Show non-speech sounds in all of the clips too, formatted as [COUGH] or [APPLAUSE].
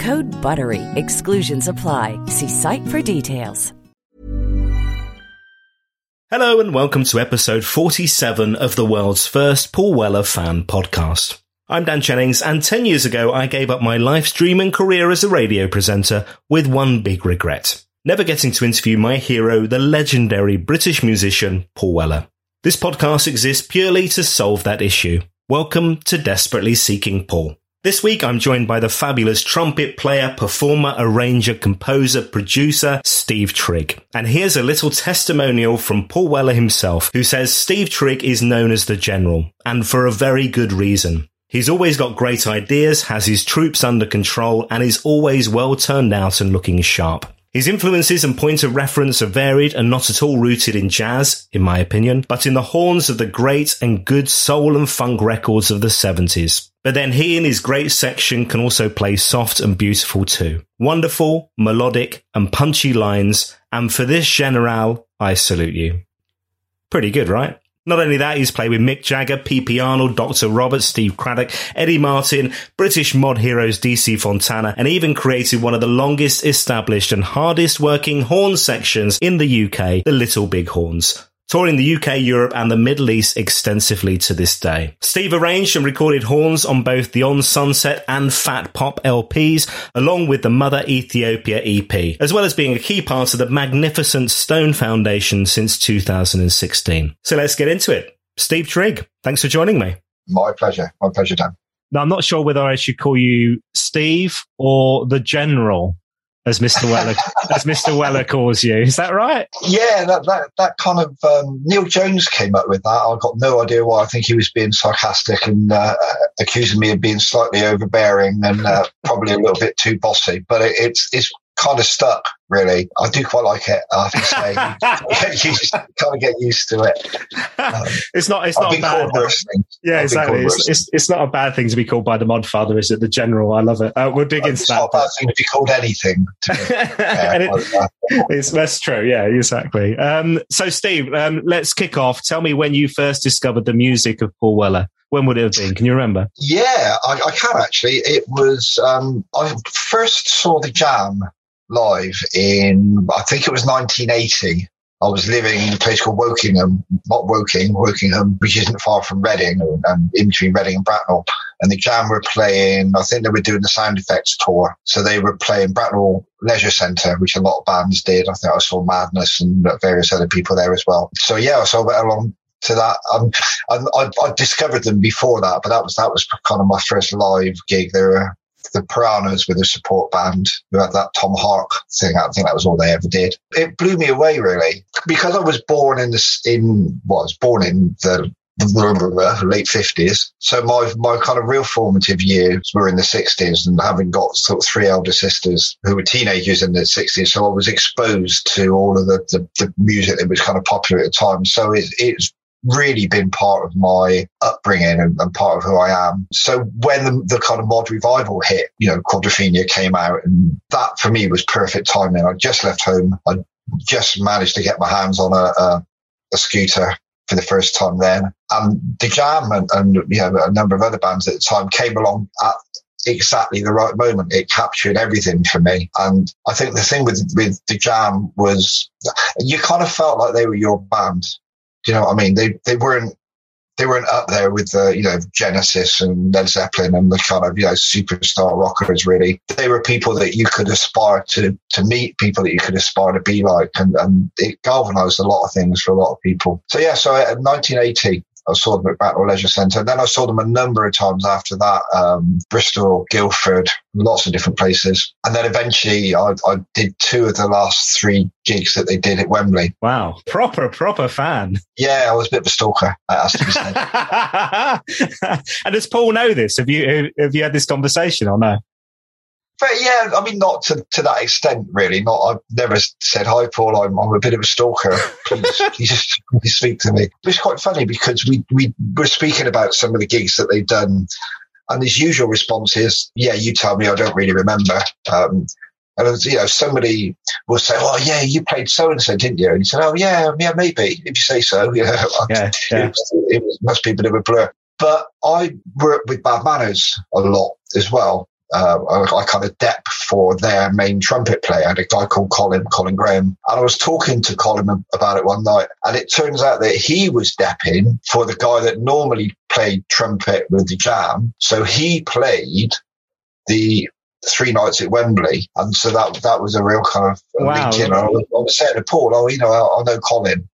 Code BUTTERY. Exclusions apply. See site for details. Hello and welcome to episode 47 of the world's first Paul Weller fan podcast. I'm Dan Jennings and 10 years ago I gave up my live dream and career as a radio presenter with one big regret. Never getting to interview my hero, the legendary British musician Paul Weller. This podcast exists purely to solve that issue. Welcome to Desperately Seeking Paul. This week I'm joined by the fabulous trumpet player, performer, arranger, composer, producer, Steve Trigg. And here's a little testimonial from Paul Weller himself, who says Steve Trigg is known as the General, and for a very good reason. He's always got great ideas, has his troops under control, and is always well turned out and looking sharp. His influences and point of reference are varied and not at all rooted in jazz, in my opinion, but in the horns of the great and good soul and funk records of the 70s. But then he and his great section can also play soft and beautiful too. Wonderful, melodic, and punchy lines, and for this general, I salute you. Pretty good, right? Not only that, he's played with Mick Jagger, P.P. Arnold, Dr. Roberts, Steve Cradock, Eddie Martin, British mod heroes DC Fontana, and even created one of the longest established and hardest working horn sections in the UK, the Little Big Horns touring the UK, Europe, and the Middle East extensively to this day. Steve arranged and recorded horns on both the On Sunset and Fat Pop LPs, along with the Mother Ethiopia EP, as well as being a key part of the magnificent Stone Foundation since 2016. So let's get into it. Steve Trigg, thanks for joining me. My pleasure. My pleasure, Dan. Now, I'm not sure whether I should call you Steve or the General as Mr. Weller as Mr. Weller calls you. Is that right? Yeah, that that, that kind of um, Neil Jones came up with that. I've got no idea why. I think he was being sarcastic and uh, accusing me of being slightly overbearing and uh, probably a little bit too bossy. But it, it's it's kind of stuck, really. I do quite like it, I have to say. [LAUGHS] you just [LAUGHS] kind of get used to it. Um, it's not, it's not bad. Yeah, I've exactly. It's, it's, it's, not a bad thing to be called by the mod father, is it? The general. I love it. Uh, we'll dig into it's that. It's not a bad thing to be called anything. [LAUGHS] yeah, it, it's, that's true. Yeah, exactly. Um, so, Steve, um, let's kick off. Tell me when you first discovered the music of Paul Weller when would it have been? Can you remember? Yeah, I, I can actually. It was um, I first saw the Jam live in, I think it was 1980. I was living in a place called Wokingham, not Woking, Wokingham, which isn't far from Reading, and in between Reading and Bracknell. And the Jam were playing, I think they were doing the Sound Affects tour. So they were playing Bracknell Leisure Centre, which a lot of bands did. I think I saw Madness and various other people there as well. So yeah, so I went along to that. Um, I, I, discovered them before that, but that was that was kind of my first live gig. They were the Piranhas with a support band who had that Tom Hark thing. I think that was all they ever did. It blew me away really because I was born in the in well, I was born in the late fifties. So my my kind of real formative years were in the sixties, and having got sort of three elder sisters who were teenagers in the sixties, so I was exposed to all of the, the, the music that was kind of popular at the time. So it, it's really been part of my upbringing and, and part of who I am. So when the, the, kind of mod revival hit, you know, Quadrophenia came out and that for me was perfect timing. I just left home. I just managed to get my hands on a, a, a scooter for the first time then. And the Jam and, and you know, a number of other bands at the time came along at exactly the right moment. It captured everything for me. And I think the thing with, with the Jam was you kind of felt like they were your band. Do you know what I mean? They, they weren't, they weren't up there with the, you know, Genesis and Led Zeppelin and the kind of, you know, superstar rockers really. They were people that you could aspire to, to meet, people that you could aspire to be like. And, and it galvanized a lot of things for a lot of people. So yeah, so uh, in 1980, I saw them at Battle Leisure Centre. And Then I saw them a number of times after that, um, Bristol, Guildford, lots of different places. And then eventually I, I, did two of the last three gigs that they did at Wembley. Wow. Proper, proper fan. Yeah, I was a bit of a stalker, has to be said. [LAUGHS] and does Paul know this? Have you, have you had this conversation or no? But yeah, I mean, not to, to that extent, really. Not, I've never said, hi, Paul, I'm, I'm a bit of a stalker. [LAUGHS] Please, please, please speak to me. It's quite funny because we, we were speaking about some of the gigs that they've done. And his usual response is, yeah, you tell me, I don't really remember. Um, and you know, somebody will say, "Oh, yeah, you played so and so, didn't you?" And he said, "Oh, yeah, yeah, maybe if you say so." You [LAUGHS] know, yeah, yeah. It, it, must be a bit of a blur. But I work with Bad Manners a lot as well, uh, I, kind of dep for their main trumpet player, and a guy called Colin, Colin Graham. And I was talking to Colin about it one night, and it turns out that he was depping for the guy that normally played trumpet with the jam. So he played the three nights at Wembley, and so that that was a real kind of wow. link in. I was, I was saying to Paul, "Oh, you know, I, I know Colin."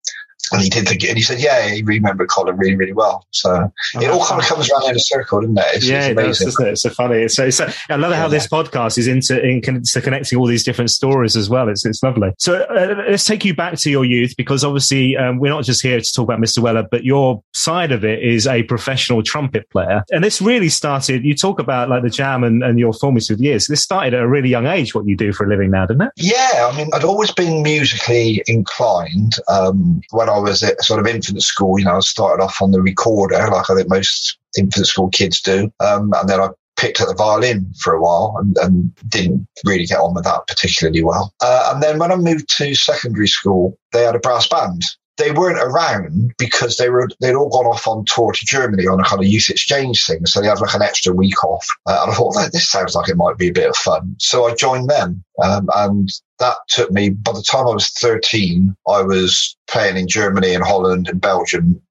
And he did the, and he said, yeah, he remembered Colin really, really well. So oh, it all kind of comes around in a circle, doesn't it? It's, yeah, it's amazing. It does, It's so funny. It's, it's, I love how yeah. this podcast is into, into connecting all these different stories as well. It's, it's lovely. So uh, let's take you back to your youth because obviously um, we're not just here to talk about Mr. Weller, but your side of it is a professional trumpet player. And this really started, you talk about like the jam and, and your formative years. This started at a really young age, what you do for a living now, didn't it? Yeah. I mean, I'd always been musically inclined. Um, when I I was at sort of infant school, you know, I started off on the recorder, like I think most infant school kids do. Um, and then I picked up the violin for a while and, and, didn't really get on with that particularly well. Uh, and then when I moved to secondary school, they had a brass band they weren't around because they were they'd all gone off on tour to Germany on a kind of youth exchange thing. So they had like an extra week off, uh, and I thought well, this sounds like it might be a bit of fun. So I joined them, um, and that took me. By the time I was thirteen, I was playing in Germany and Holland and Belgium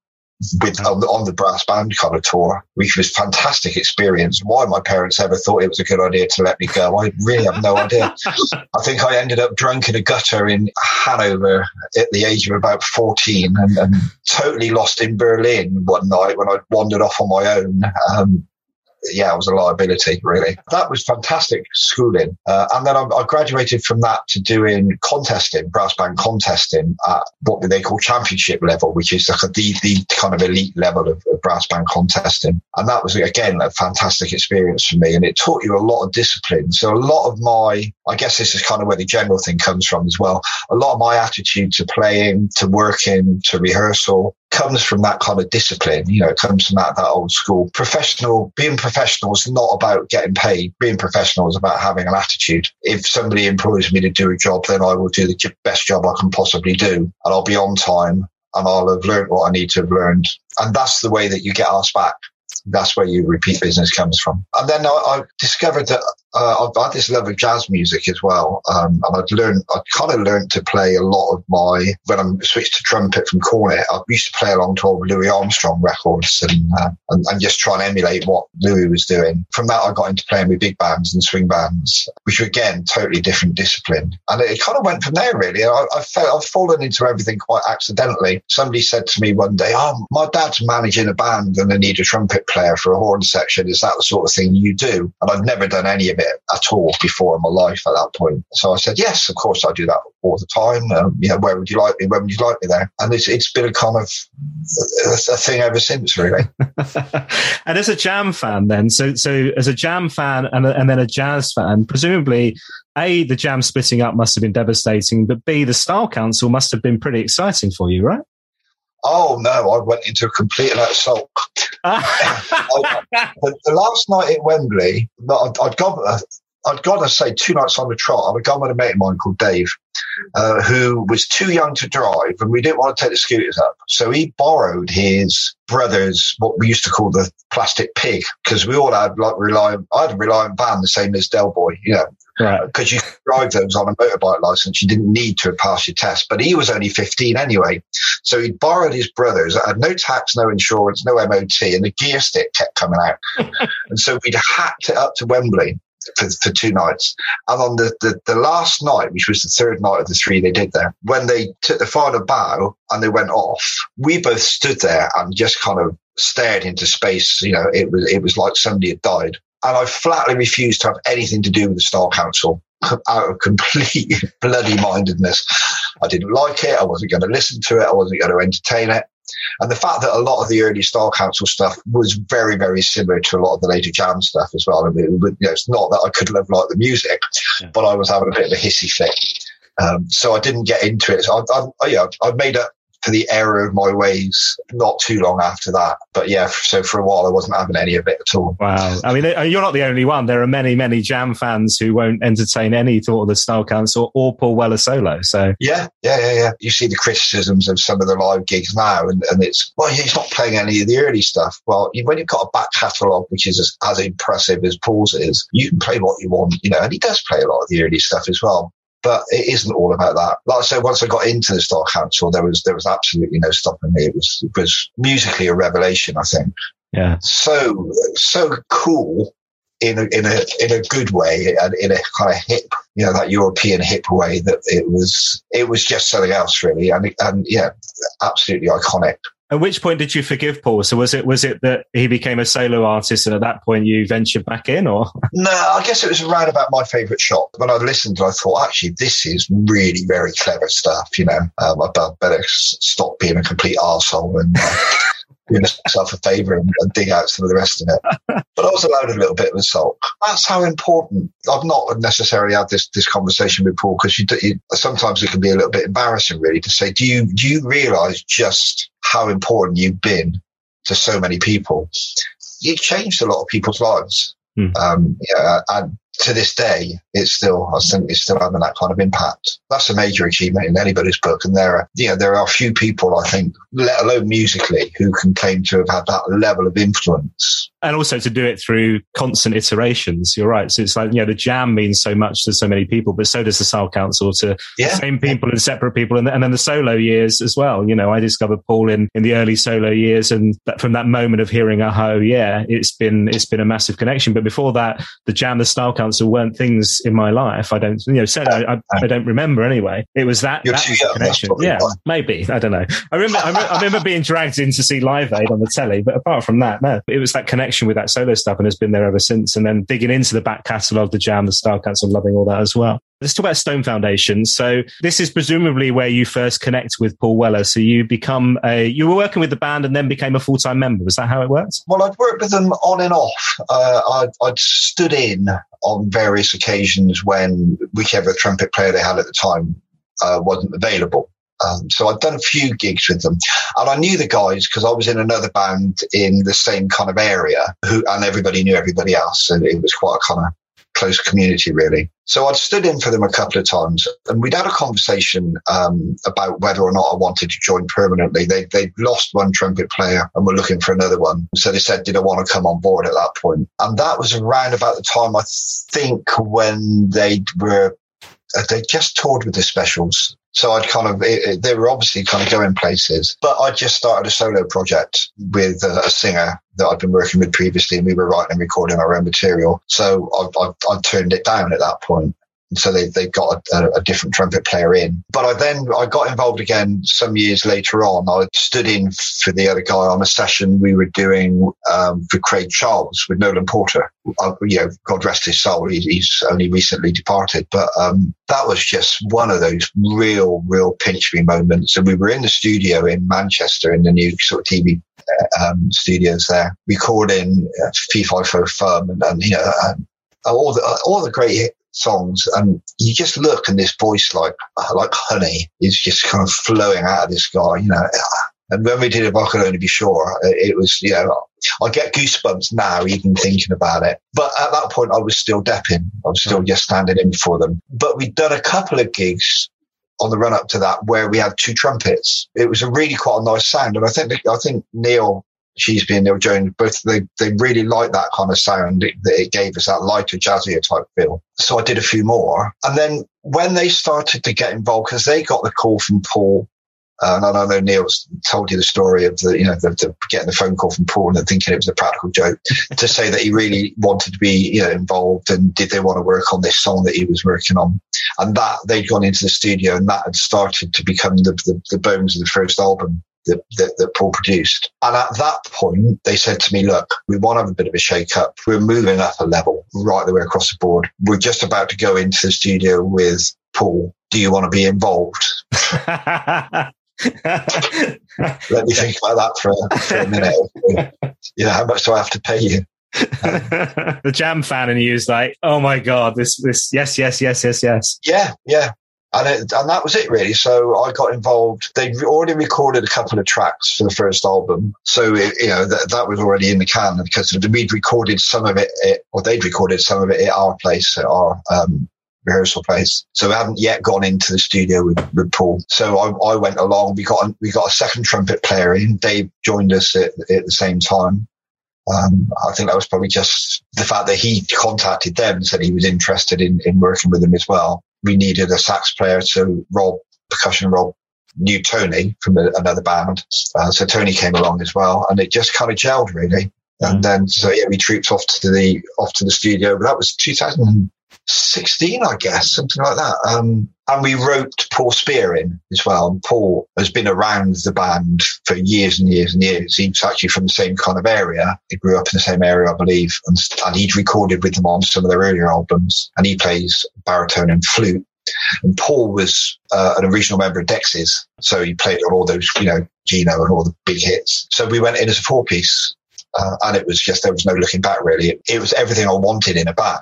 with on the, on the brass band kind of tour, which was fantastic experience. Why my parents ever thought it was a good idea to let me go, I really have no idea. I think I ended up drunk in a gutter in Hanover at the age of about 14 and, and totally lost in Berlin one night when I wandered off on my own. Um, yeah, I was a liability, really. That was fantastic schooling. Uh, and then I, I, graduated from that to doing contesting, brass band contesting at what they call championship level, which is like the, the kind of elite level of, of brass band contesting. And that was, again, a fantastic experience for me. And it taught you a lot of discipline. So a lot of my, I guess this is kind of where the general thing comes from as well. A lot of my attitude to playing, to working, to rehearsal comes from that kind of discipline. You know, it comes from that, that old school professional, being professional is not about getting paid. Being professional is about having an attitude. If somebody employs me to do a job, then I will do the best job I can possibly do and I'll be on time and I'll have learned what I need to have learned. And that's the way that you get asked back that's where your repeat business comes from. And then I, I discovered that uh, I've had this love of jazz music as well. Um, and I'd learned, I kind of learned to play a lot of my, when I switched to trumpet from cornet, I used to play along to old Louis Armstrong records and, uh, and, and, just try and emulate what Louis was doing. From that, I got into playing with big bands and swing bands, which were again, totally different discipline. And it, it kind of went from there really. I, I felt I've fallen into everything quite accidentally. Somebody said to me one day, Oh, my dad's managing a band and they need a trumpet player for a horn section. Is that the sort of thing you do? And I've never done any of it it at all before in my life at that point. So I said, yes, of course I do that all the time. Um, you know, where would you like me? When would you like me there? And it's, it's been a kind of a, a thing ever since, really. [LAUGHS] and as a jam fan, then, so so as a jam fan and, and then a jazz fan, presumably, a the jam splitting up must have been devastating, but b the style council must have been pretty exciting for you, right? Oh no, I went into a complete and utter sulk. [LAUGHS] [LAUGHS] I, the, the, last night at Wembley, I'd, I'd gone. Uh, Uh, I'd got to say, two nights on the trot, I'd gone with a mate of mine called Dave, uh, who was too young to drive, and we didn't want to take the scooters up. So he borrowed his brother's, what we used to call the plastic pig, because we all had like Reliant, I had a Reliant van, the same as Del Boy, you know, Right. Because you drive those on a motorbike license, you didn't need to pass your test. But he was only 15 anyway. So he borrowed his brother's, that had no tax, no insurance, no MOT, and the gear stick kept coming out. [LAUGHS] and so we'd hacked it up to Wembley. For, for two nights. And on the, the, the last night, which was the third night of the three they did there, when they took the final bow and they went off, we both stood there and just kind of stared into space. You know, it was, it was like somebody had died. And I flatly refused to have anything to do with the Style Council [LAUGHS] out of complete [LAUGHS] bloody mindedness. I didn't like it. I wasn't going to listen to it. I wasn't going to entertain it. And the fact that a lot of the early Style Council stuff was very, very similar to a lot of the later Jam stuff as well. I mean, you know, it's not that I couldn't have liked the music, yeah. but I was having a bit of a hissy fit. Um, so I didn't get into it. So I, I, yeah, I made up for the error of my ways not too long after that. But yeah, so for a while I wasn't having any of it at all. Wow. I mean, you're not the only one. There are many, many Jam fans who won't entertain any thought of the Style Council or Paul Weller solo. So yeah, yeah, yeah, yeah. You see the criticisms of some of the live gigs now, and, and it's well, he's not playing any of the early stuff. Well, when you've got a back catalogue which is as, as impressive as Paul's is, you can play what you want, you know, and he does play a lot of the early stuff as well but it isn't all about that. Like I said, once I got into the Style Council, there was there was absolutely no stopping me. It was it was musically a revelation, I think. Yeah. So so cool in a, in a in a good way and in a kind of hip, you know, that European hip way that it was it was just something else really, and and yeah, absolutely iconic. At which point did you forgive Paul? So was it was it that he became a solo artist, and at that point you ventured back in, or [LAUGHS] no? I guess it was around about my Favourite Shop. When I listened, I thought actually this is really very clever stuff. You know, um, I better stop being a complete arsehole and. Uh, [LAUGHS] do myself a favour and, and, dig out some of the rest of it. [LAUGHS] But I was allowed a little bit of a sulk. That's how important. I've not necessarily had this this conversation before because you, you, sometimes it can be a little bit embarrassing, really, to say, do you do you realise just how important you've been to so many people? You've changed a lot of people's lives. Hmm. Um, yeah, and to this day, it's still, I think it's still having that kind of impact. That's a major achievement in anybody's book. And there are, you know, there are few people, I think, let alone musically, who can claim to have had that level of influence. And also to do it through constant iterations. You're right. So it's like, you know, the jam means so much to so many people, but so does the Style Council to yeah. the same people and separate people. And, and then the solo years as well. You know, I discovered Paul in, in the early solo years. And that from that moment of hearing a ho, yeah, it's been, it's been a massive connection. But before that, the jam, the Style Council weren't things in my life. I don't, you know, said I, I, I don't remember anyway. It was that, that was connection. Yeah, why. maybe. I don't know. I remember, I, remember, I remember being dragged in to see Live Aid on the telly, but apart from that, no, it was that connection with that solo stuff and has been there ever since. And then digging into the back catalogue, the jam, the Style Council, loving all that as well. Let's talk about Stone Foundation. So this is presumably where you first connect with Paul Weller. So you become a, you were working with the band and then became a full-time member. Was that how it worked? Well, I'd worked with them on and off. Uh, I'd, I'd stood in on various occasions when whichever trumpet player they had at the time uh, wasn't available. Um, so I'd done a few gigs with them, and I knew the guys because I was in another band in the same kind of area, who and everybody knew everybody else, and it was quite a kind of close community, really. So I'd stood in for them a couple of times and we'd had a conversation um, about whether or not I wanted to join permanently. They, they'd lost one trumpet player and were looking for another one. So they said, did I want to come on board at that point? And that was around about the time I think when they were, uh, they just toured with the specials. So I'd kind of, it, it, they were obviously kind of going places, but I just started a solo project with a, a, singer that I'd been working with previously and we were writing and recording our own material. So I, I, I turned it down at that point so they, they got a, a, different trumpet player in. But I then I got involved again some years later on. I stood in for the other guy on a session we were doing um, for Craig Charles with Nolan Porter. Uh, you know, God rest his soul. He, he's only recently departed, but um, that was just one of those real, real pinch me moments. And we were in the studio in Manchester in the new sort of TV uh, um, studios there, recording uh, Fee Fi Fo Fum and, and you know. Um, all the all the great songs, and you just look and this voice like like honey is just kind of flowing out of this guy. You know, And when we did it, I Could Only Be Sure, it was, you know, I get goosebumps now even thinking about it. But at that point, I was still depping. I was still mm. just standing in for them. But we'd done a couple of gigs on the run up to that where we had two trumpets. It was a really quite a nice sound. And I think, I think Neil she's being Neil Jones, both they, they really like that kind of sound that it, it gave us that lighter, jazzier type feel. So I did a few more. And then when they started to get involved, because they got the call from Paul, uh, and I know Neil's told you the story of the, you know, the, the, getting the phone call from Paul and thinking it was a practical joke [LAUGHS] to say that he really wanted to be, you know, involved and did they want to work on this song that he was working on? And that they'd gone into the studio and that had started to become the, the, the bones of the first album that, that, that, Paul produced. And at that point, they said to me, look, we want to have a bit of a shake up. We're moving up a level right the way across the board. We're just about to go into the studio with Paul. Do you want to be involved? [LAUGHS] Let me think about that for, for a minute. [LAUGHS] you know, how much do I have to pay you? [LAUGHS] the jam fan in you is like, oh my god, this, this, yes, yes, yes, yes, yes. Yeah, yeah and it, and that was it really. So I got involved. They'd already recorded a couple of tracks for the first album, so it, you know that that was already in the can because we'd recorded some of it, or they'd recorded some of it at our place, at our um, rehearsal place. So we haven't yet gone into the studio with, with Paul. So I, I, went along. We got we got a second trumpet player in. Dave joined us at, at the same time. Um, I think that was probably just the fact that he contacted them and said he was interested in, in working with them as well we needed a sax player. So Rob, percussion Rob, knew Tony from a, another band. Uh, so Tony came along as well, and it just kind of gelled really. And mm. then so yeah, we trooped off to the off to the studio. But that was 2016, I guess, something like that. Um, and we wrote Paul Speare in as well. And Paul has been around the band for years and years and years. He's actually from the same kind of area. He grew up in the same area, I believe. And, and he'd recorded with them on some of their earlier albums. And he plays baritone and flute. And Paul was uh, an original member of Dexys. So he played on all those, you know, Geno and all the big hits. So we went in as a four piece. Uh, and it was just, there was no looking back really. It, it was everything I wanted in a band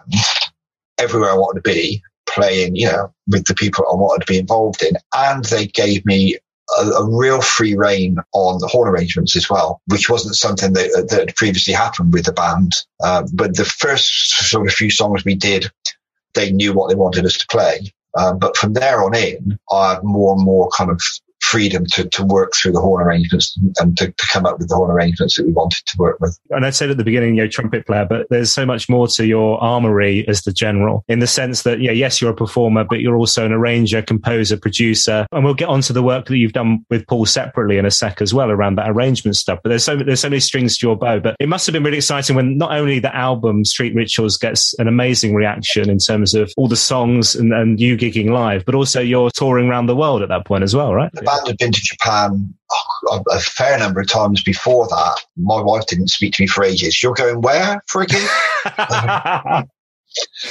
everywhere I wanted to be playing, you know, with the people I wanted to be involved in. And they gave me a, a, real free reign on the horn arrangements as well, which wasn't something that, that had previously happened with the band. Uh, but the first sort of few songs we did, they knew what they wanted us to play. Um, but from there on in, I had more and more kind of freedom to, to work through the horn arrangements and to, to, come up with the horn arrangements that we wanted to work with. And I said at the beginning, you're a trumpet player, but there's so much more to your armory as the general in the sense that, yeah, yes, you're a performer, but you're also an arranger, composer, producer. And we'll get onto the work that you've done with Paul separately in a sec as well around that arrangement stuff. But there's so, there's so many strings to your bow. But it must have been really exciting when not only the album Street Rituals gets an amazing reaction in terms of all the songs and, and you gigging live, but also you're touring around the world at that point as well, right? Had been to Japan oh, a, fair number of times before that. My wife didn't speak to me for ages. You're going where for a gig?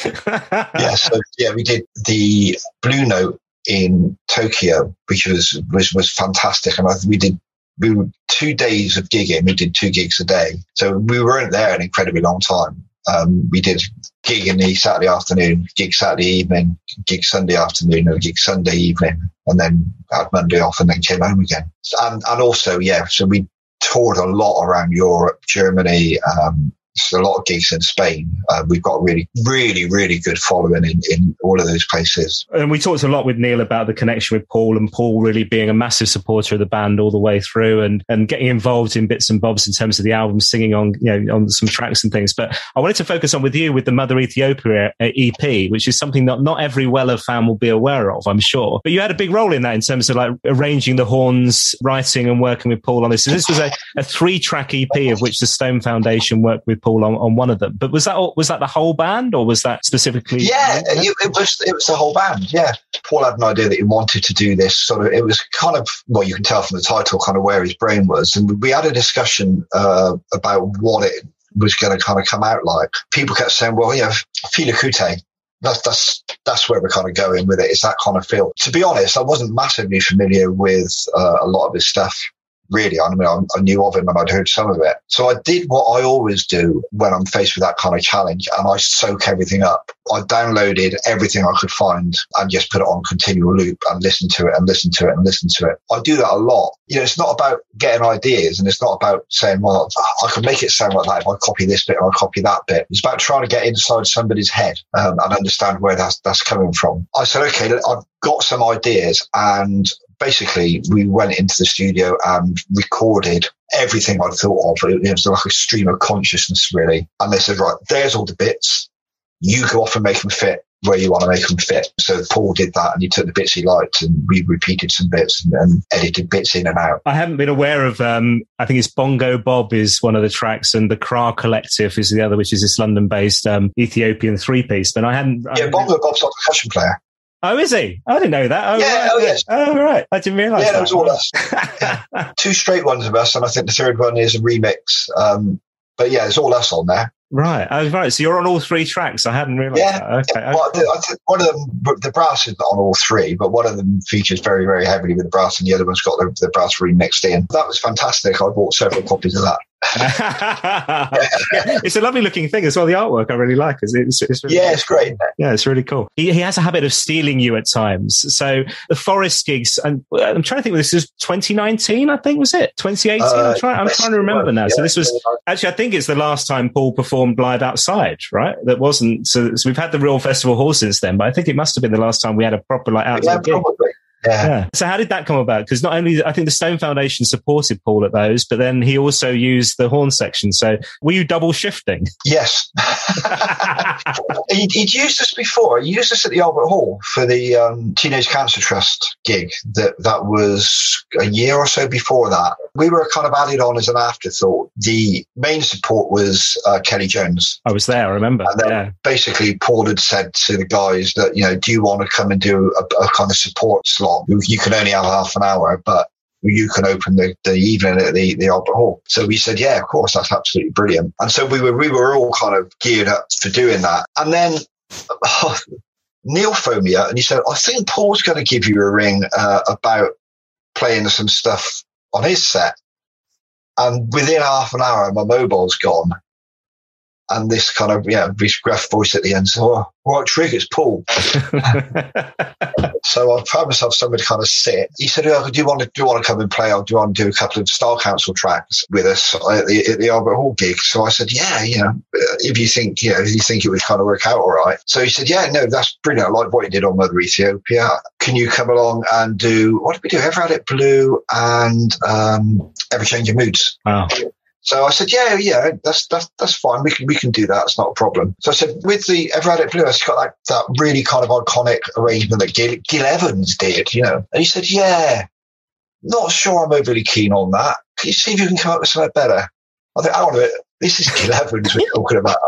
yeah, so yeah, we did the Blue Note in Tokyo, which was was was fantastic, and I, we did we were two days of gigging. We did two gigs a day, so we weren't there an incredibly long time. Um, we did gig in the Saturday afternoon, gig Saturday evening, gig Sunday afternoon, and gig Sunday evening, and then had Monday off and then came home again. And, and also, yeah, so we toured a lot around Europe, Germany, um, a lot of gigs in Spain. Uh, we've got a really, really, really good following in, in all of those places. And we talked a lot with Neil about the connection with Paul and Paul really being a massive supporter of the band all the way through and, and getting involved in bits and bobs in terms of the album, singing on, you know, on some tracks and things. But I wanted to focus on with you with the Mother Ethiopia EP, which is something that not every Weller fan will be aware of, I'm sure. But you had a big role in that in terms of like arranging the horns, writing and working with Paul on this. So this was a, a three track EP of which the Stone Foundation worked with Paul on, on one of them. But was that was that the whole band, or was that specifically? Yeah, it, it, was. It was the whole band. Yeah, Paul had an idea that he wanted to do this. Sort of, it was kind of well, you can tell from the title, kind of where his brain was, and we had a discussion uh, about what it was going to kind of come out like. People kept saying, "Well, Fela Kuti." That's that's that's where we're kind of going with it. It's that kind of feel. To be honest, I wasn't massively familiar with uh, a lot of his stuff really. I mean, I, knew of him and I'd heard some of it. So I did what I always do when I'm faced with that kind of challenge and I soak everything up. I downloaded everything I could find and just put it on continual loop and listen to it and listen to it and listen to it. I do that a lot. You know, it's not about getting ideas and it's not about saying, well, I can make it sound like that if I copy this bit or I copy that bit. It's about trying to get inside somebody's head um, and understand where that's, that's coming from. I said, okay, I've got some ideas and basically we went into the studio and recorded everything I'd thought of. It was like a stream of consciousness, really. And they said, right, there's all the bits. You go off and make them fit where you want to make them fit. So Paul did that and he took the bits he liked and we repeated some bits and, and edited bits in and out. I haven't been aware of, um, I think it's Bongo Bob is one of the tracks and the Kra Collective is the other, which is this London based um, Ethiopian three piece. But I hadn't. Yeah, Bongo Bob's a percussion player. Oh, is he? I didn't know that. Oh, yeah, right. oh, yes. Oh, right. I didn't realise yeah, that. Yeah, was all us. yeah. [LAUGHS] Two straight ones of us, and I think the third one is a remix. Um, but yeah, it's all us on there. Right. Oh, right. So you're on all three tracks. I hadn't realised yeah. that. Okay. Well, I think one of them, the brass is on all three, but one of them features very, very heavily with the brass, and the other one's got the, the brass remixed in. That was fantastic. I bought several copies of that. [LAUGHS] yeah, it's a lovely looking thing as well. The artwork I really like. It's, it's, it's really yeah, cool. it's great. Yeah, it's really cool. He, he has a habit of stealing you at times. So the Forest gigs, and I'm trying to think. This is 2019, I think, was it 2018? Uh, I'm trying. I'm trying to remember now. Yeah, so this was actually, I think it's the last time Paul performed live outside, right? That wasn't. So, so we've had the Royal Festival Hall since then, but I think it must have been the last time we had a proper like outside yeah, gig. Probably. Yeah. yeah. So how did that come about? Because not only I think the Stone Foundation supported Paul at those, but then he also used the horn section. So were you double shifting? Yes. he'd, he'd, used this before. He used this at the Albert Hall for the um, Teenage Cancer Trust gig. That that was a year or so before that. We were kind of added on as an afterthought. The main support was uh, Kelly Jones. I was there. I remember. And then yeah. basically Paul had said to the guys that you know, do you want to come and do a, a kind of support slot? You can only have half an hour, but you can open the, the evening at the, the Albert Hall. So we said, yeah, of course, that's absolutely brilliant. And so we were, we were all kind of geared up for doing that. And then oh, [SIGHS] Neil phoned me up and he said, I think Paul's going to give you a ring uh, about playing some stuff on his set. And within half an hour, my mobile's gone and this kind of yeah this gruff voice at the end. So, oh, right, Trigg, it's Paul. [LAUGHS] so I found myself somewhere to kind of sit. He said, oh, "Do you want to do you want to come and play? Or do you want to do a couple of Style Council tracks with us at the, at the Albert Hall gig?" So I said, "Yeah, you know, if you think you know, if you think it would kind of work out all right." So he said, "Yeah, no, that's brilliant. I like what you did on Mother Ethiopia. Can you come along and do what did we do? Ever had it blue and um, Ever Changing Moods." Wow. So I said, yeah, yeah, that's, that's, that's fine. We can, we can do that. It's not a problem. So I said, with the Ever Had It Blue, it's got that, that really kind of iconic arrangement that Gil, Gil Evans did, you know. And he said, yeah, not sure I'm overly keen on that. Can you see if you can come up with something better? I think, on a minute. This is Gil Evans we're [LAUGHS] talking about.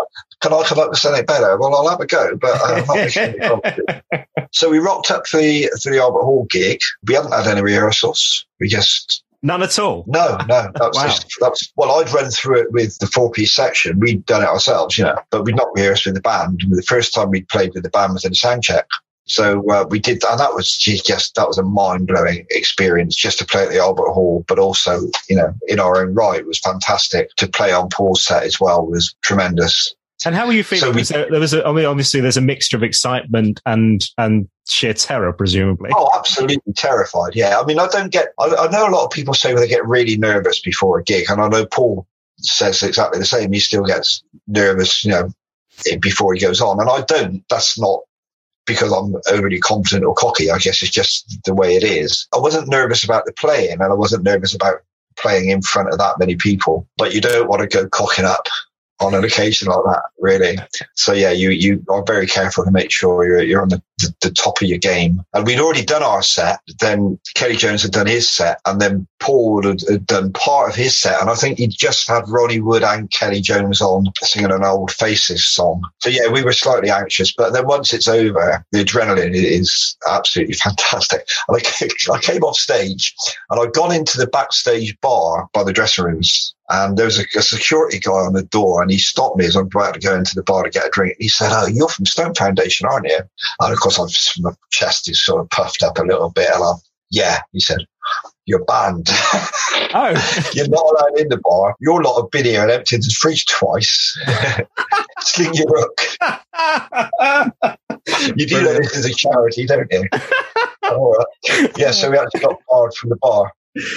Can I come up with something better? Well, I'll have a go, but uh, I'm not making [LAUGHS] So we rocked up for the, for the Albert Hall gig. We hadn't had any rehearsals. We just None at all. No, no. That was, wow. just, that was well. I'd run through it with the four piece section. We'd done it ourselves, you know, but we'd not rehearsed with the band. The first time we'd played with the band was in a sound check. So uh, we did, and that was just that was a mind blowing experience just to play at the Albert Hall, but also you know in our own right it was fantastic to play on Paul's set as well was tremendous. And how were you feeling? So we, there was, a, I mean, obviously, there's a mixture of excitement and and sheer terror, presumably. Oh, absolutely terrified. Yeah, I mean, I don't get. I, I know a lot of people say they get really nervous before a gig, and I know Paul says exactly the same. He still gets nervous, you know, eh, before he goes on, and I don't. That's not because I'm overly confident or cocky. I guess it's just the way it is. I wasn't nervous about the playing, and I wasn't nervous about playing in front of that many people. But you don't want to go cocking up on an occasion like that, really. So yeah, you you are very careful to make sure you're you're on the, the, the, top of your game. And we'd already done our set. Then Kelly Jones had done his set, and then Paul had, had done part of his set. And I think he'd just had Ronnie Wood and Kelly Jones on singing an old Faces song. So yeah, we were slightly anxious, but then once it's over, the adrenaline is absolutely [LAUGHS] fantastic. And I, [LAUGHS] I came off stage, and I'd gone into the backstage bar by the dressing rooms and there was a, a, security guy on the door and he stopped me as I'm about to go into the bar to get a drink. He said, Oh, you're from Stone Foundation, aren't you? And of course, I've, my chest is sort of puffed up a little bit. And I'm, yeah, he said, you're banned. Oh, [LAUGHS] you're not allowed in the bar. Your lot have been here and emptied the fridge twice. [LAUGHS] Sling your hook. [LAUGHS] You do know this is a charity, don't you? All right. Yeah, so we actually got barred from the bar.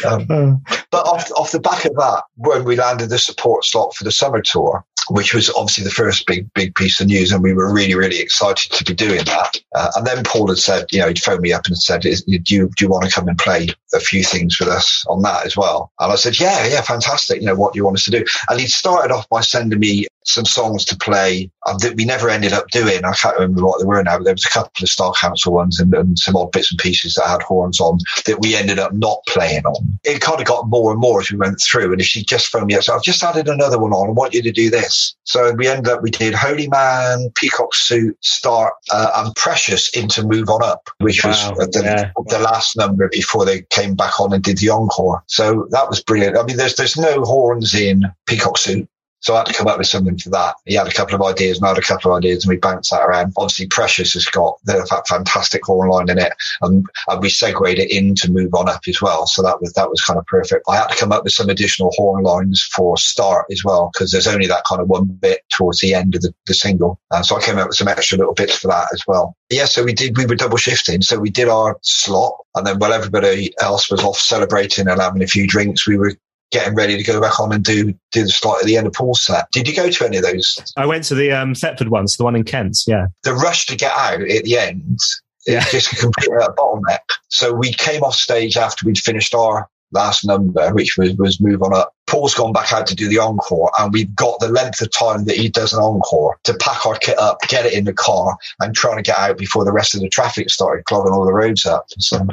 Um, but off, off the back of that, when we landed the support slot for the summer tour, which was obviously the first big, big piece of news. And we were really, really excited to be doing that. Uh, and then Paul had said, you know, he'd phoned me up and said, do you, do you want to come and play a few things with us on that as well? And I said, yeah, yeah, fantastic. You know, what do you want us to do? And he'd started off by sending me some songs to play um, that we never ended up doing. I can't remember what they were now, but there was a couple of Style Council ones and, and some odd bits and pieces that had horns on that we ended up not playing on. It kind of got more and more as we went through. And if she just phoned me up, so I've just added another one on. I want you to do this. So we ended up, we did Holy Man, Peacock Suit, Start, uh, and Precious into Move On Up, which Wow, was the, yeah. the last number before they came back on and did the encore. So that was brilliant. I mean, there's, there's no horns in Peacock Suit. So I had to come up with something for that. He had a couple of ideas and I had a couple of ideas and we bounced that around. Obviously Precious has got that fantastic horn line in it and, and we segued it in to Move On Up as well. So that was, that was kind of perfect. I had to come up with some additional horn lines for Start as well because there's only that kind of one bit towards the end of the, the single. Uh, so I came up with some extra little bits for that as well. Yeah, so we did, we were double shifting. So we did our slot and then while everybody else was off celebrating and having a few drinks, we were getting ready to go back on and do do the slot at the end of Paul's set. Did you go to any of those? I went to the um, Thetford ones, the one in Kent. Yeah. The rush to get out at the end Yeah. is just a complete [LAUGHS] bottleneck. So we came off stage after we'd finished our last number, which was, was Move On Up. Paul's gone back out to do the encore and we've got the length of time that he does an encore to pack our kit up, get it in the car and trying to get out before the rest of the traffic started clogging all the roads up. So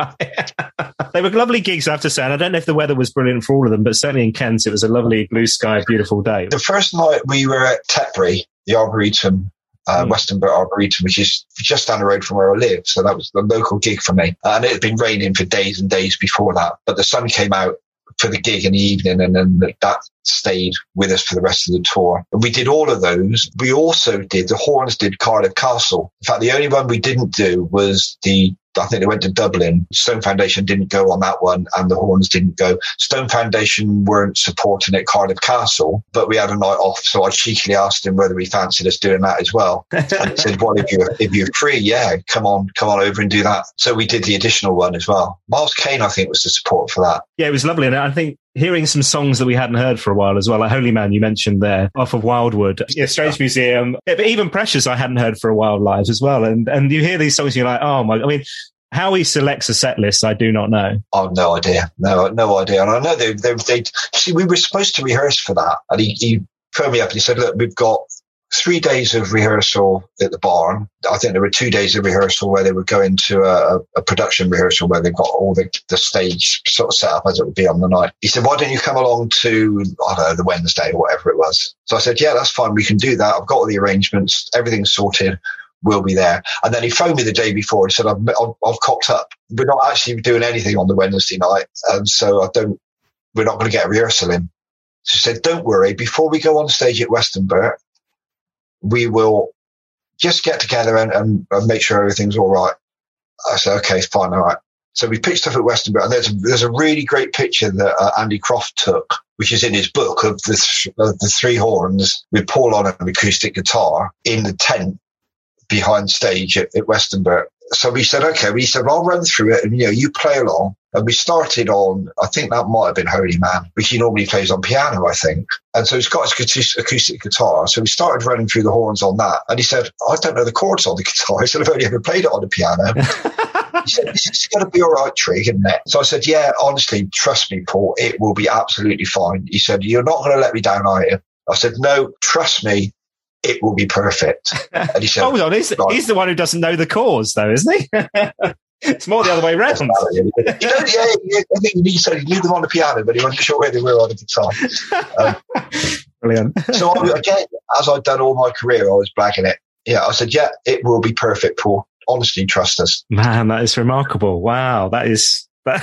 [LAUGHS] they were lovely gigs, I have to say. And I don't know if the weather was brilliant for all of them, but certainly in Kent, it was a lovely blue sky, beautiful day. the first night we were at Tetbury, the Arboretum, uh, Mm. Westonbirt Arboretum, which is just down the road from where I live. So that was the local gig for me. Uh, and it had been raining for days and days before that, but the sun came out for the gig in the evening and then that stayed with us for the rest of the tour. And we did all of those. We also did, the Horns did Cardiff Castle. In fact, the only one we didn't do was the I think they went to Dublin. Stone Foundation didn't go on that one and the Horns didn't go. Stone Foundation weren't supporting at Cardiff Castle, but we had a night off. So I cheekily asked him whether he fancied us doing that as well. [LAUGHS] And he said, well, if you're, if you're free, yeah, come on, come on over and do that. So we did the additional one as well. Miles Kane, I think, was the support for that. Yeah, it was lovely. And I think hearing some songs that we hadn't heard for a while as well, like Holy Man, you mentioned there, off of Wildwood. Yeah, Strange Museum. Yeah, but even Precious, I hadn't heard for a while live as well. And, and you hear these songs and you're like, oh my, I mean, how he selects a set list, I do not know. Oh, no idea. No, no idea. And I know they, they, they, see, we were supposed to rehearse for that. And he, he phoned me up and he said, look, we've got three days of rehearsal at the barn. I think there were two days of rehearsal where they were going to a, a production rehearsal where they've got all the, the stage sort of set up as it would be on the night. He said, why don't you come along to, I don't know, the Wednesday or whatever it was. So I said, yeah, that's fine. We can do that. I've got all the arrangements. Everything's sorted. We'll be there. And then he phoned me the day before and said, I've, I've, I've cocked up. We're not actually doing anything on the Wednesday night. And so I don't, we're not going to get a rehearsal in. So he said, don't worry. Before we go on stage at Westonbirt, we will just get together and, and, and make sure everything's all right. I said, okay, fine, all right. So we pitched stuff at Westonbirt, and there's a, there's a really great picture that uh, Andy Croft took, which is in his book of the th- of the three horns with Paul on an acoustic guitar in the tent behind stage at, at. So we said, okay, we said, I'll run through it, and you know, you play along. And we started on, I think that might have been Holy Man, which he normally plays on piano, I think. And so he's got his acoustic- acoustic guitar. So we started running through the horns on that. And he said, I don't know the chords on the [LAUGHS] guitar. I said, I've only ever played it on the piano. [LAUGHS] he said, this is going to be all right, Trigg, isn't it? So I said, yeah, honestly, trust me, Paul, it will be absolutely fine. He said, you're not going to let me down, are you? I said, no, trust me, it will be perfect. And he [LAUGHS] said, Hold on, he's, Right. he's the one who doesn't know the cause, though, isn't he? [LAUGHS] it's more the other way [LAUGHS] round. you know, yeah, yeah, I think he said he knew them on the piano, but he wasn't sure where they were on the um, guitar. Brilliant. So I, again, as I'd done all my career, I was blagging it. Yeah, I said, yeah, it will be perfect, Paul. Honestly, trust us. Man, that is remarkable. Wow, that is that,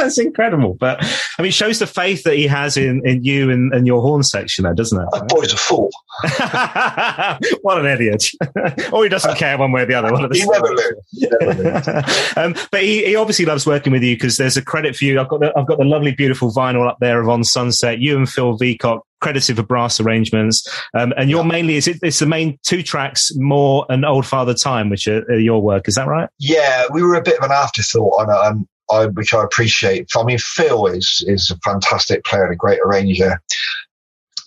That's incredible. But I mean, it shows the faith that he has in, in you and, and your horn section there, doesn't it? That boy's a fool. [LAUGHS] what an idiot. [LAUGHS] or he doesn't care one way or the other. One of the he never learns. He never learns. [LAUGHS] um, but he, he obviously loves working with you because there's a credit for you. I've got the, I've got the lovely, beautiful vinyl up there of On Sunset. You and Phil Veacock credited for brass arrangements. Um, and you're mainly, is it, it's the main two tracks, More and Old Father Time, which are, are your work. Is that right? Yeah, we were a bit of an afterthought on it, and I, which I appreciate. I mean, Phil is is a fantastic player and a great arranger.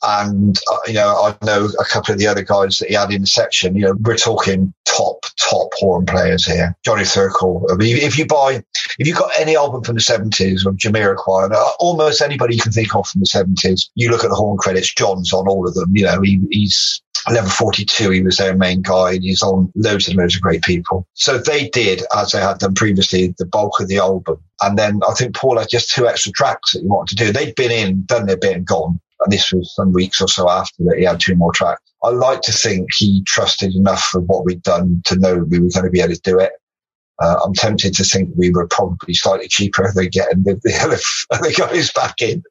And uh, you know, I know a couple of the other guys that he had in the section. You know, we're talking top top horn players here. Johnny Thirkell. I mean, if you buy, if you got any album from the seventies of Jamiroquai, uh, almost anybody you can think of from the seventies, you look at the horn credits. John's on all of them. You know, he, he's level 42, he was their main guy, and he's on loads and loads of great people. So they did, as they had done previously, the bulk of the album. And then I think Paul had just two extra tracks that he wanted to do. They'd been in, done their bit and gone. And this was some weeks or so after that he had two more tracks. I like to think he trusted enough of what we'd done to know we were going to be able to do it. Uh, I'm tempted to think we were probably slightly cheaper than getting the, the [LAUGHS] other, other guys back in.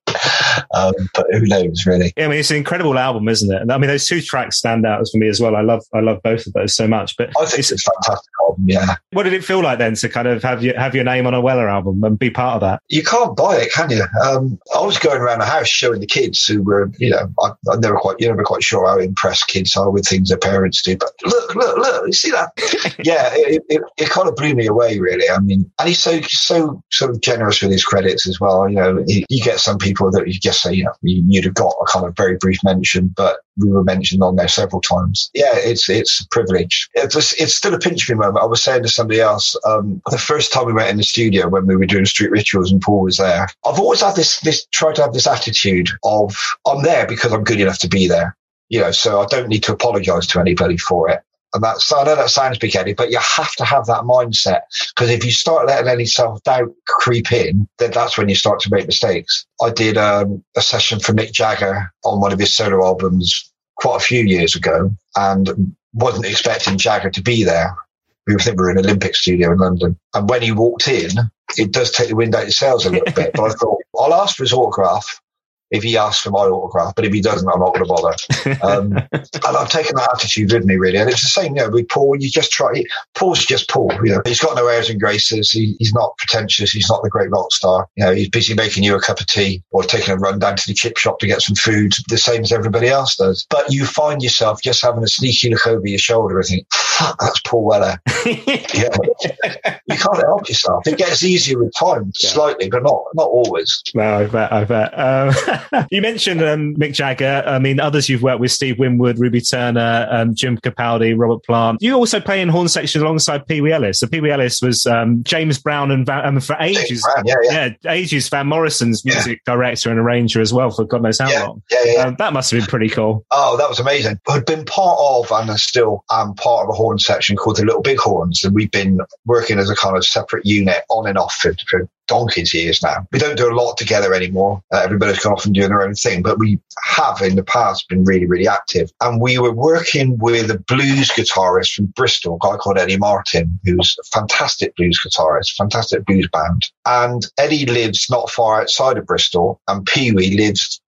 Um, but who knows, really? Yeah, I mean, it's an incredible album, isn't it? And I mean, those two tracks stand out for me as well. I love, I love both of those so much. But I think it's, it's a fantastic album. Yeah. What did it feel like then to kind of have your have your name on a Weller album and be part of that? You can't buy it, can you? Um, I was going around the house showing the kids who were, you know, I, I'm never quite, you're never quite sure how impressed kids are with things their parents do. But look, look, look, you see that? [LAUGHS] yeah, it, it, it kind of blew me away, really. I mean, and he's so so sort of generous with his credits as well. You know, you get some people that you just say, you know, you'd have got a kind of very brief mention, but we were mentioned on there several times. Yeah, it's it's a privilege. It's it's still a pinch me moment. I was saying to somebody else um, the first time we went in the studio when we were doing street rituals and Paul was there. I've always had this this tried to have this attitude of I'm there because I'm good enough to be there. You know, so I don't need to apologise to anybody for it. And that's, I know that sounds big headed, but you have to have that mindset because if you start letting any self doubt creep in, then that's when you start to make mistakes. I did um, a session for Mick Jagger on one of his solo albums quite a few years ago and wasn't expecting Jagger to be there. We think we were in an Olympic Studio in London. And when he walked in, it does take the wind out of your sails a little bit. But I thought, I'll ask for his autograph if he asks for my autograph, but if he doesn't, I'm not going to bother. Um, [LAUGHS] and I've taken that attitude with me, really. And it's the same, you know, with Paul, you just try, Paul's just Paul, you know, he's got no airs and graces. He, he's not pretentious. He's not the great rock star. You know, he's busy making you a cup of tea or taking a run down to the chip shop to get some food, the same as everybody else does. But you find yourself just having a sneaky look over your shoulder and think, fuck, that's Paul Weller. [LAUGHS] yeah. You can't help yourself. It gets easier with time, yeah. slightly, but not, not always. No, I bet, I bet. Um, [LAUGHS] [LAUGHS] you mentioned um, Mick Jagger. I mean, others you've worked with, Steve Winwood, Ruby Turner, um, Jim Capaldi, Robert Plant. You also play in horn section alongside Pee Wee Ellis. So Pee Wee Ellis was um, James Brown and Van, um, for ages, Brown, yeah, yeah. yeah, ages Van Morrison's music yeah. director and arranger as well for God knows how long. Yeah, yeah, um, that must have been pretty cool. Oh, that was amazing. I'd been part of and I still am part of a horn section called the Little Big Horns, and we've been working as a kind of separate unit on and off for, for donkey's years now. We don't do a lot together anymore. Uh, everybody's gone off and doing their own thing, but we have in the past been really, really active. And we were working with a blues guitarist from Bristol, a guy called Eddie Martin, who's a fantastic blues guitarist, fantastic blues band. And Eddie lives not far outside of Bristol, and Pee Wee lives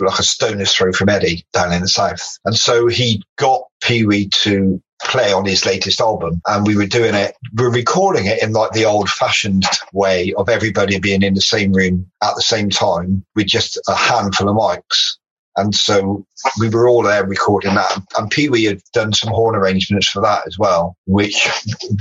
like a stone's throw from Eddie down in the south. And so he got Pee Wee to play on his latest album. And we were doing it, we are recording it in like the old fashioned way of everybody being in the same room at the same time with just a handful of mics. And so we were all there recording that. And Pee Wee had done some horn arrangements for that as well, which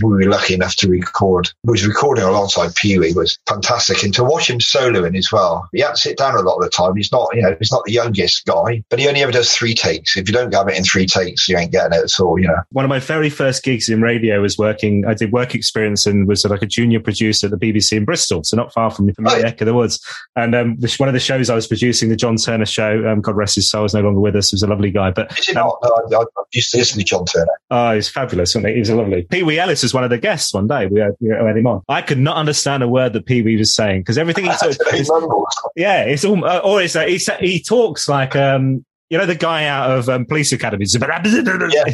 we were lucky enough to record. Was recording alongside Pee Wee was fantastic. And to watch him soloing as well, he had to sit down a lot of the time. He's not, you know, he's not the youngest guy, but he only ever does three takes. If you don't have it in three takes, you ain't getting it at all, you know. One of my very first gigs in radio was working, I did work experience and was like a junior producer at the BBC in Bristol, so not far from, from the neck of the woods. And um, one of the shows I was producing, the John Turner show, um, God rest his soul, is no longer with us. He was a lovely guy. But is he um, not? No, I, I used to listen to John Turner. Oh, he's fabulous, wasn't he? He was a lovely. Pee Wee Ellis was one of the guests one day. We had, we had him on. I could not understand a word that Pee Wee was saying because everything he [LAUGHS] took. yeah, it's all, uh, or it's, uh, he, he talks like um, you know the guy out of um, Police Academy. [LAUGHS] Yeah.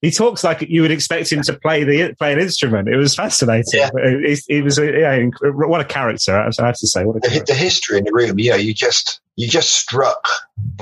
he talks like you would expect him to play the play an instrument. It was fascinating. Yeah. He, he was yeah, what a character. I have to say, what a the, the history in the room. Yeah, you just you just struck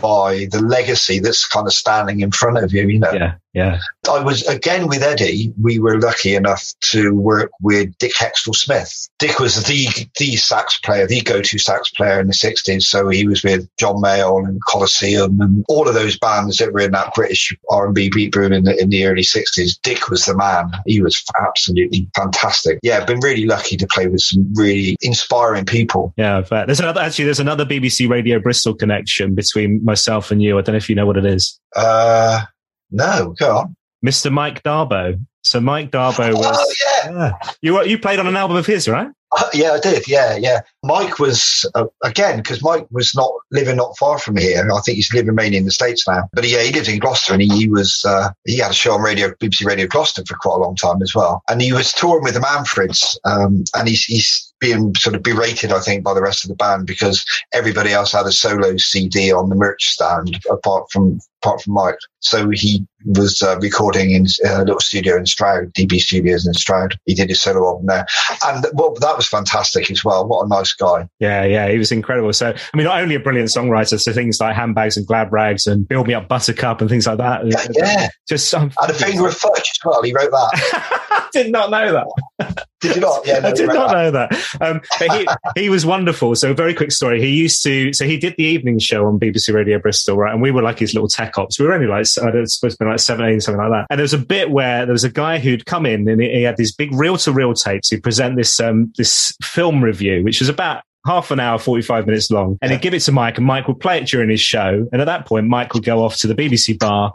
by the legacy that's kind of standing in front of you, you know. Yeah, yeah. I was again with Eddie. We were lucky enough to work with Dick Heckstall-Smith. Dick was the the sax player, the go-to sax player in the '60s. So he was with John Mayall and Colosseum and all of those bands that were in that British R&B beat boom in the, in the early '60s. Dick was the man. He was absolutely fantastic. Yeah, been really lucky to play with some really inspiring people. Yeah, there's another actually. There's another BBC Radio Bristol connection between myself and you. I don't know if you know what it is. Uh, no, go on. Mr. Mike d'Abo. So Mike d'Abo was. Oh, yeah. yeah. You, you played on an album of his, right? Uh, yeah, I did. Yeah, yeah. Mike was uh, again because Mike was not living not far from here. I think he's living mainly in the states now. But yeah, he lived in Gloucester, and he, he was uh, he had a show on radio, BBC Radio Gloucester for quite a long time as well. And he was touring with the Manfreds, um, and he's he's being sort of berated, I think, by the rest of the band because everybody else had a solo CD on the merch stand apart from apart from Mike. So he was uh, recording in a little studio in Stroud, DB Studios in Stroud. He did his solo album there, and well, that was fantastic as well. What a nice guy! Yeah, yeah, he was incredible. So, I mean, not only a brilliant songwriter, so things like handbags and glad rags and build me up Buttercup and things like that. Yeah, yeah. just um, and a finger of fudge as well. He wrote that. I [LAUGHS] did not know that. Did you not? Yeah, [LAUGHS] no, I did not that. know that. Um, but he, he was wonderful. So, very quick story. He used to, so he did the evening show on BBC Radio Bristol, right? And we were like his little tech ops. We were only like, I don't supposed to be like 17, something like that. And there was a bit where there was a guy who'd come in and he had these big reel to reel tapes. He'd present this, um, this film review, which was about half an hour, 45 minutes long. And he'd give it to Mike and Mike would play it during his show. And at that point, Mike would go off to the BBC bar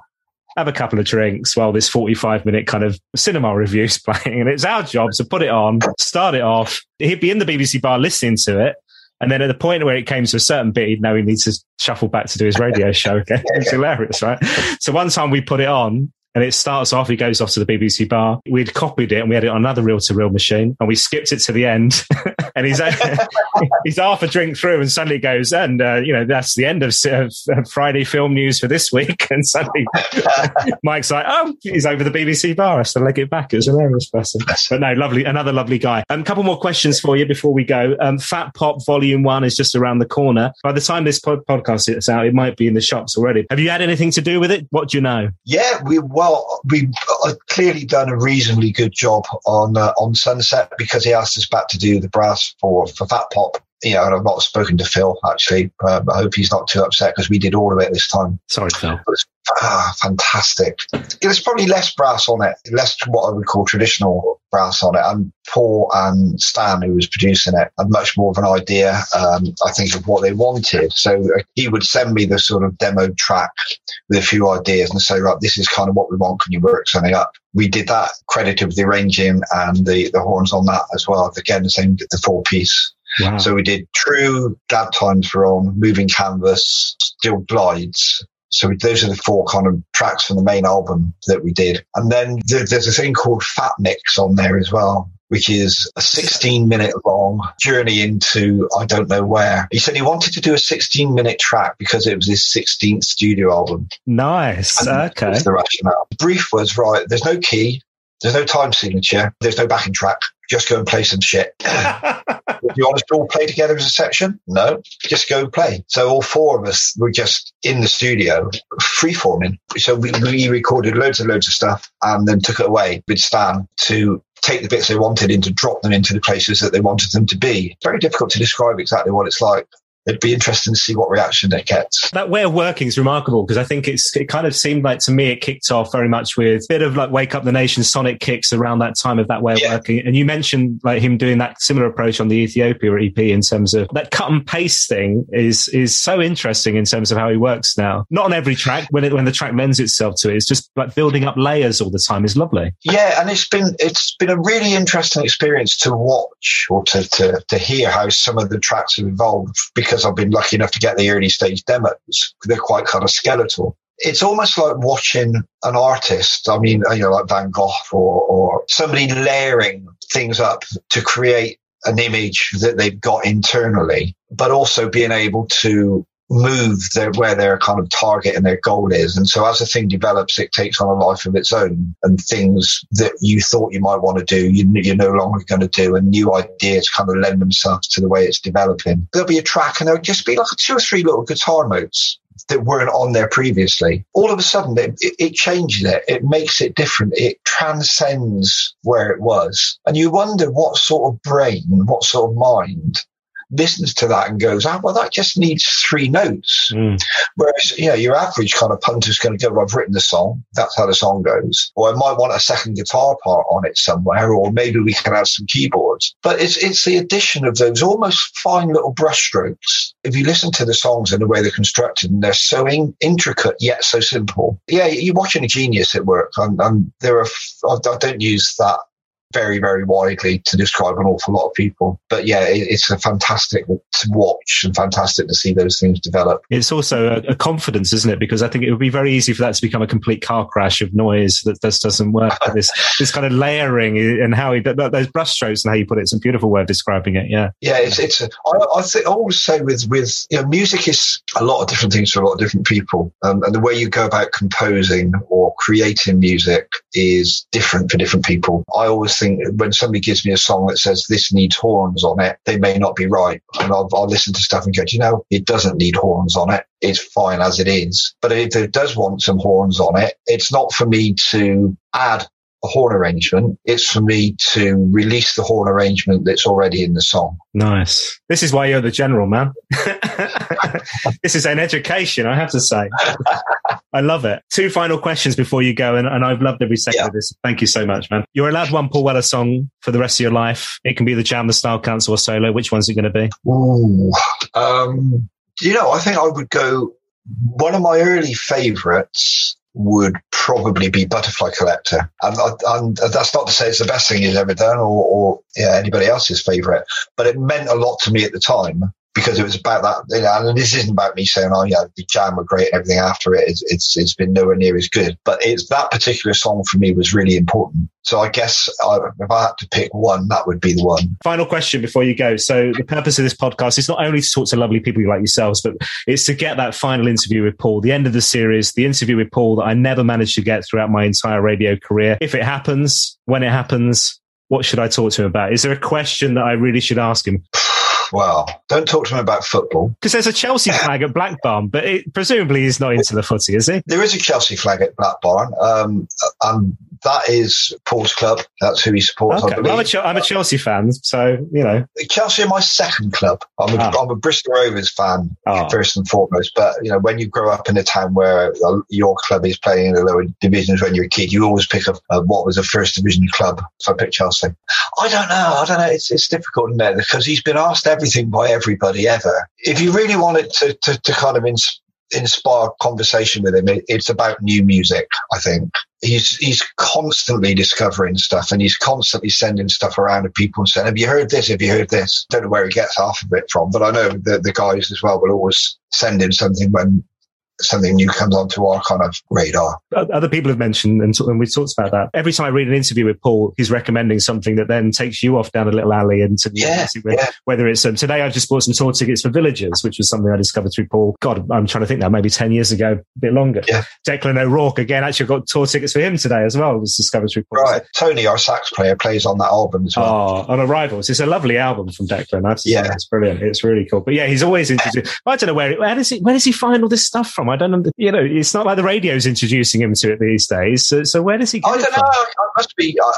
have a couple of drinks while this 45 minute kind of cinema review is [LAUGHS] playing. And it's our job to put it on, start it off. He'd be in the BBC bar listening to it. And then at the point where it came to a certain bit, he'd know he needs to shuffle back to do his radio show again. [LAUGHS] It's hilarious, right? So one time we put it on and it starts off, he goes off to the BBC bar. We'd copied it and we had it on another reel to reel machine and we skipped it to the end. [LAUGHS] and he's, [LAUGHS] he's half a drink through and suddenly goes, and, uh, you know, that's the end of, Friday film news for this week. [LAUGHS] And suddenly Mike's like, oh, he's over the BBC bar. I to leg it back. It was a hilarious person. But no, lovely, another lovely guy. A um, couple more questions for you before we go. Um, Fat Pop Volume 1 is just around the corner. By the time this podcast is out, it might be in the shops already. Have you had anything to do with it? What do you know? Yeah, we, well, well, we've uh, clearly done a reasonably good job on uh, on Sunset because he asked us back to do the brass for for Fat Pop. Know, and I've not spoken to Phil actually. Uh, I hope he's not too upset because we did all of it this time. Sorry, Phil. Ah, fantastic. There's probably less brass on it, less what I would call traditional brass on it. And Paul and Stan, who was producing it, had much more of an idea, um, I think, of what they wanted. So uh, he would send me the sort of demo track with a few ideas and say, right, this is kind of what we want. Can you work something up? We did that, credited with the arranging and the, the horns on that as well. Again, the same, the four piece. Wow. So we did true glad times were on, moving canvas, still glides, so those are the four kind of tracks from the main album that we did. And then there's a thing called Fat Mix on there as well, which is a 16 minute long journey into I don't know where. He said he wanted to do a 16 minute track because it was his 16th studio album. Nice. And okay. the rationale. The brief was right, there's no key, there's no time signature, there's no backing track. Just go and play some shit. [LAUGHS] Do you want us to all play together as a section? No, just go play. So all four of us were just in the studio, freeforming. So we, we recorded loads and loads of stuff and then took it away with Stan to take the bits they wanted and to drop them into the places that they wanted them to be. Very difficult to describe exactly what it's like it'd be interesting to see what reaction it gets. That way of working is remarkable because I think it's it kind of seemed like to me it kicked off very much with a bit of like Wake Up the Nation Sonik Kicks around that time of that way of yeah. working. And you mentioned like him doing that similar approach on the Ethiopia EP in terms of that cut and paste thing is is so interesting in terms of how he works now. Not on every track when it, when the track lends itself to it. It's just like building up layers all the time is lovely. Yeah, and it's been it's been a really interesting experience to watch or to to, to hear how some of the tracks have evolved because because I've been lucky enough to get the early stage demos. They're quite kind of skeletal. It's almost like watching an artist. I mean, you know, like Van Gogh or, or somebody layering things up to create an image that they've got internally, but also being able to move their, where their kind of target and their goal is. And so as a thing develops, it takes on a life of its own and things that you thought you might want to do, you, you're no longer going to do and new ideas kind of lend themselves to the way it's developing. There'll be a track and there'll just be like two or three little guitar notes that weren't on there previously. All of a sudden, it, it, changes it. It makes it different. It transcends where it was. And you wonder what sort of brain, what sort of mind listens to that and goes, ah, well, that just needs three notes. Mm. Whereas, you know, your average kind of punter's going to go, well, I've written the song. That's how the song goes. Or I might want a second guitar part on it somewhere, or maybe we can add some keyboards. But it's, it's the addition of those almost fine little brushstrokes. If you listen to the songs and the way they're constructed, and they're so in, intricate yet so simple. Yeah, you're watching a genius at work. And, and there are, I don't use that very, very widely to describe an awful lot of people. But yeah, it, it's a fantastic to watch and fantastic to see those things develop. It's also a, a, confidence, isn't it? Because I think it would be very easy for that to become a complete car crash of noise that just doesn't work. [LAUGHS] this this kind of layering and how he, those brushstrokes and how you put it, it's a beautiful way of describing it. Yeah, yeah. It's it's. A, I, I, think, I always say with with you know music is a lot of different things for a lot of different people, um, and the way you go about composing or creating music is different for different people. I always think when somebody gives me a song that says this needs horns on it, they may not be right. And I'll, I'll listen to stuff and go, you know, it doesn't need horns on it. It's fine as it is. But if it does want some horns on it, it's not for me to add a horn arrangement. It's for me to release the horn arrangement that's already in the song. Nice. This is why you're the general, man. [LAUGHS] this is an education, I have to say. [LAUGHS] I love it. Two final questions before you go, and, and I've loved every second yeah. of this. Thank you so much, man. You're allowed one Paul Weller song for the rest of your life. It can be the Jam, the Style Council, or solo. Which one's it going to be? Ooh, um, you know, I think I would go. One of my early favourites would probably be Butterfly Collector. And, and, that's not to say it's the best thing he's ever done or, or yeah, anybody else's favourite, but it meant a lot to me at the time because it was about that. You know, and this isn't about me saying, "Oh, yeah, the jam were great." and Everything after it, it's, it's it's been nowhere near as good. But it's that particular song for me was really important. So I guess I, if I had to pick one, that would be the one. Final question before you go. So the purpose of this podcast is not only to talk to lovely people like yourselves, but it's to get that final interview with Paul, the end of the series, the interview with Paul that I never managed to get throughout my entire radio career. If it happens, when it happens, what should I talk to him about? Is there a question that I really should ask him? [SIGHS] [LAUGHS] well, don't talk to him about football. Because there's a Chelsea [LAUGHS] flag at Black Barn, but it, presumably he's not into the footy, is he? There is a Chelsea flag at Black Barn. Um, and that is Paul's club. That's who he supports. Okay. Well, I'm, a, I'm, a Chelsea fan, so you know. Chelsea are my second club. I'm a, ah. I'm a Bristol Rovers fan ah. first and foremost. But you know, when you grow up in a town where your club is playing in the lower divisions when you're a kid, you always pick up uh, what was a first division club. So I picked Chelsea. I don't know. I don't know. It's, it's difficult in there because he's been asked everything by everybody ever. If you really wanted to, to, to kind of ins- inspire conversation with him, it, it's about new music, I think. He's, he's constantly discovering stuff and he's constantly sending stuff around to people and saying, have you heard this? Have you heard this? Don't know where he gets half of it from, but I know that the guys as well will always send him something when something new comes onto our kind of radar. Other people have mentioned, and, and we talked about that. Every time I read an interview with Paul, he's recommending something that then takes you off down a little alley into yeah, yeah. whether it's um, today I just bought some tour tickets for Villagers, which was something I discovered through Paul. God, I'm trying to think now, maybe 10 years ago, a bit longer. Yeah. Declan O'Rourke, again, actually got tour tickets for him today as well. It was discovered through Paul. Right. Tony, our sax player, plays on that album as well. Oh, on Arrivals. It's a lovely album from Declan. I've yeah. It's brilliant. It's really cool. But yeah, he's always introduced. I don't know where, where does he, where does he find all this stuff from? I don't know. You know, it's not like the radio's introducing him to it these days. So, so where does he? I don't from? know. I must be. I,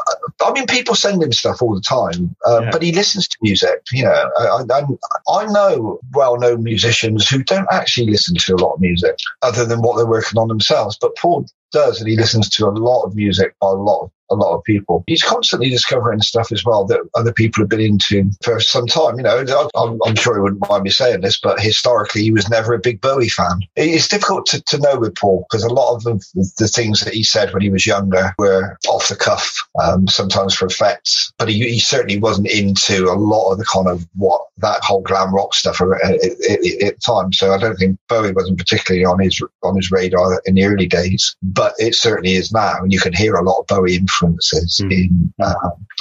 I, mean, people send him stuff all the time, um, yeah. but he listens to music. You know, I, I, I know well-known musicians who don't actually listen to a lot of music other than what they're working on themselves. But Paul does, and he listens to a lot of music by a lot of a lot of people. He's constantly discovering stuff as well that other people have been into for some time. You know, I'm, I'm sure he wouldn't mind me saying this, but historically, he was never a big Bowie fan. It's difficult to, to know with Paul because a lot of the, the, things that he said when he was younger were off the cuff, um, sometimes for effect. But he, he, certainly wasn't into a lot of the kind of what that whole glam rock stuff at, at, at, at the time. So I don't think Bowie wasn't particularly on his on his radar in the early days, but it certainly is now, and you can hear a lot of Bowie influences mm. in uh,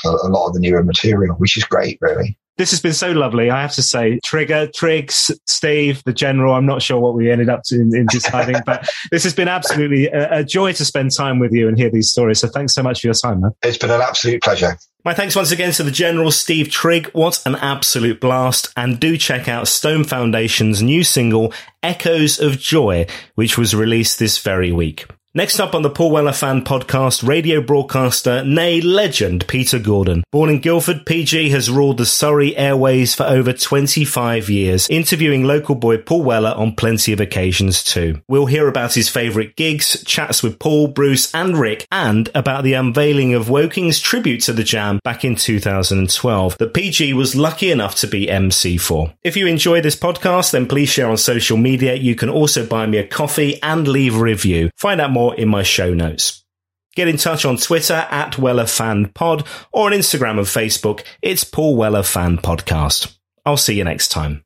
a, a, lot of the newer material, which is great, really. This has been so lovely. I have to say, Trigger, Triggs, Steve, the General. I'm not sure what we ended up in, in deciding, but [LAUGHS] this has been absolutely a, a, joy to spend time with you and hear these stories. So thanks so much for your time, man. It's been an absolute pleasure. My thanks once again to the General Steve Trigg. What an absolute blast. And do check out Stone Foundation's new single, Echoes of Joy, which was released this very week. Next up on the Paul Weller Fan Podcast, radio broadcaster, nay legend, Peter Gordon. Born in Guildford, PG has ruled the Surrey airways for over 25 years, interviewing local boy Paul Weller on plenty of occasions too. We'll hear about his favourite gigs, chats with Paul, Bruce and Rick, and about the unveiling of Woking's tribute to the Jam back in 2012 that PG was lucky enough to be MC for. If you enjoy this podcast, then please share on social media. You can also buy me a coffee and leave a review. Find out more more in my show notes. Get in touch on Twitter at Weller Fan Pod or on Instagram and Facebook. It's Paul Weller Fan Podcast. I'll see you next time.